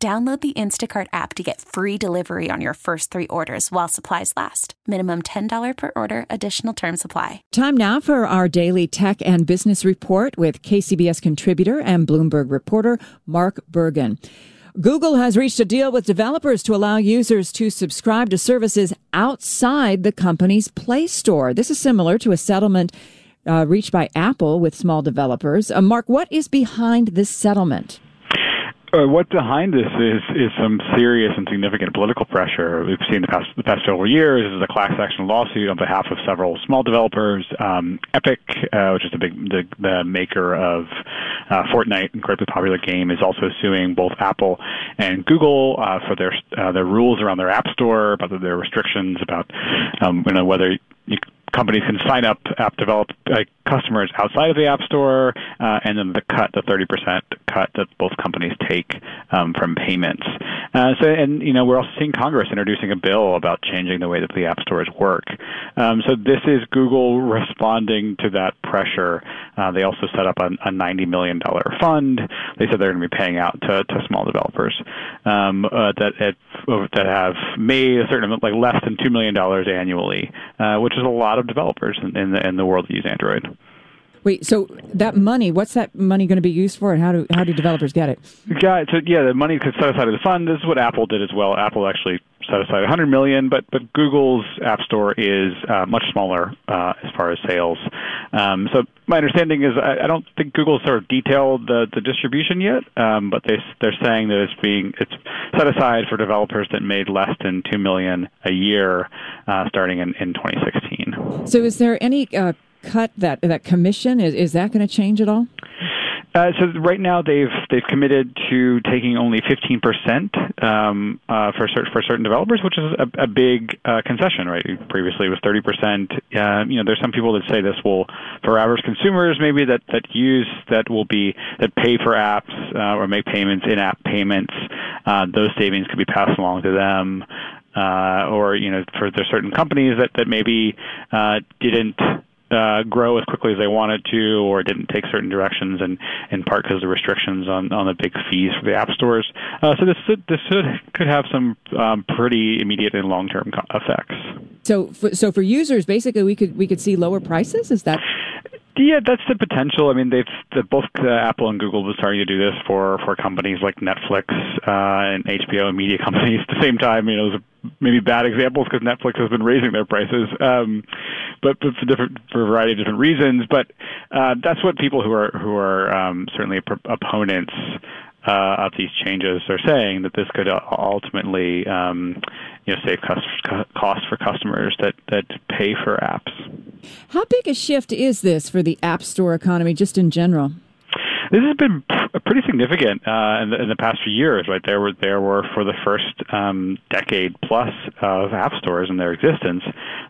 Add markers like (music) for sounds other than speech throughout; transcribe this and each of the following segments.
Download the Instacart app to get free delivery on your first three orders while supplies last. Minimum $10 per order, additional term supply. Time now for our daily tech and business report with KCBS contributor and Bloomberg reporter Mark Bergen. Google has reached a deal with developers to allow users to subscribe to services outside the company's Play Store. This is similar to a settlement uh, reached by Apple with small developers. Uh, Mark, what is behind this settlement? Uh, behind this is is some serious and significant political pressure we've seen the past the past several years. This is a class action lawsuit on behalf of several small developers. Um, Epic, uh, which is the big the, the maker of uh, Fortnite, incredibly popular game, is also suing both Apple and Google uh, for their uh, their rules around their App Store, about their restrictions about um, you know whether companies can sign up app develop uh, customers outside of the app store, uh, and then the cut, the 30% cut that both companies take um, from payments. Uh, so, and you know, we're also seeing Congress introducing a bill about changing the way that the app stores work. Um, so this is Google responding to that pressure. Uh, they also set up a, a, $90 million fund. They said they're going to be paying out to, to small developers um, uh, that that have made a certain amount, like less than $2 million annually, uh, which is a lot of developers in, in, the, in the world that use Android. Wait, so that money, what's that money going to be used for, and how do how do developers get it? Yeah, so yeah, the money could set aside of the fund. This is what Apple did as well. Apple actually set aside 100 million, but but Google's App Store is uh, much smaller uh, as far as sales. Um, so my understanding is I, I don't think Google sort of detailed the the distribution yet, um, but they they're saying that it's being it's set aside for developers that made less than two million a year, uh, starting in in 2016. So is there any uh, cut that that commission is is that going to change at all? Uh, so right now they've they've committed to taking only 15 percent um, uh, for for certain developers, which is a, a big uh, concession. Right, previously it was 30 percent. Uh, you know, there's some people that say this will, for average consumers, maybe that that use that will be that pay for apps uh, or make payments in-app payments. Uh, those savings could be passed along to them. or you know, for there's certain companies that that maybe didn't uh, grow as quickly as they wanted to, or didn't take certain directions, and in part because of the restrictions on, on the big fees for the app stores. Uh, so this this should, could have some um, pretty immediate and long term effects. So, for, so for users, basically, we could we could see lower prices. Is that yeah, that's the potential. I mean, they've the, both uh, Apple and Google were starting to do this for for companies like Netflix uh, and HBO and media (laughs) companies at the same time. You know, maybe bad examples because Netflix has been raising their prices, um, but, but for different for a variety of different reasons. But uh, that's what people who are who are um, certainly opponents uh, of these changes are saying that this could ultimately um, you know save costs cost for customers that that pay for apps. How big a shift is this for the App Store economy, just in general? This has been pretty significant uh, in, the, in the past few years. Right, there were there were for the first um, decade plus of app stores in their existence,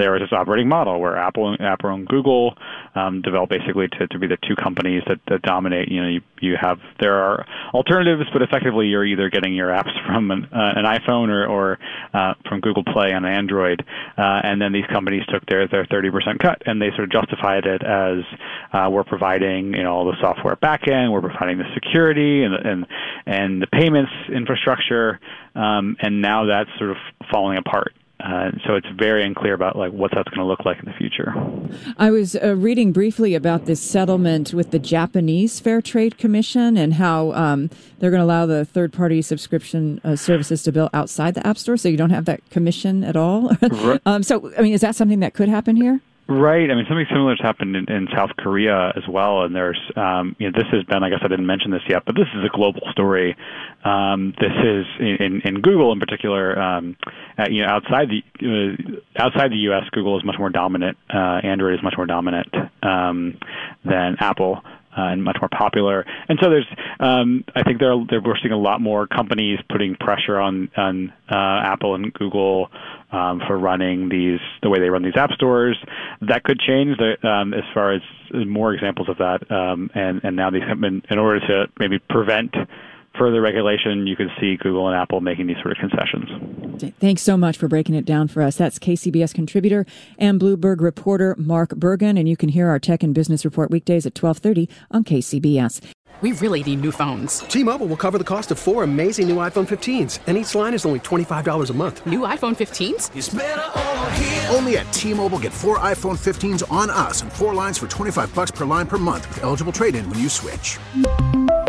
there was this operating model where Apple, Apple and Google um, developed basically to, to be the two companies that, that dominate. You know, you, you have there are alternatives, but effectively you're either getting your apps from an, uh, an iPhone or, or uh, from Google Play on Android, uh, and then these companies took their their 30% cut and they sort of justified it as uh, we're providing you know all the software backend we're providing the security and and and the payments infrastructure, um, and now that's sort of falling apart. Uh, so it's very unclear about like what that's going to look like in the future. I was uh, reading briefly about this settlement with the Japanese Fair Trade Commission and how um, they're going to allow the third-party subscription uh, services to bill outside the App Store, so you don't have that commission at all. (laughs) um, so, I mean, is that something that could happen here? Right. I mean, something similar has happened in, in South Korea as well. And there's, um, you know, this has been, I guess I didn't mention this yet, but this is a global story. Um, this is in, in Google in particular. Um, uh, you know, outside the uh, outside the U.S., Google is much more dominant. Uh, Android is much more dominant um, than Apple. Uh, and much more popular. And so there's, um, I think there we're seeing a lot more companies putting pressure on on uh, Apple and Google um, for running these the way they run these app stores. That could change the, um, as far as more examples of that. Um, and and now these been in order to maybe prevent further regulation, you could see Google and Apple making these sort of concessions. Thanks so much for breaking it down for us. That's KCBS contributor and Bloomberg reporter Mark Bergen, and you can hear our Tech and Business Report weekdays at 1230 on KCBS. We really need new phones. T-Mobile will cover the cost of four amazing new iPhone 15s, and each line is only $25 a month. New iPhone 15s? Only at T-Mobile get four iPhone 15s on us and four lines for 25 bucks per line per month with eligible trade-in when you switch.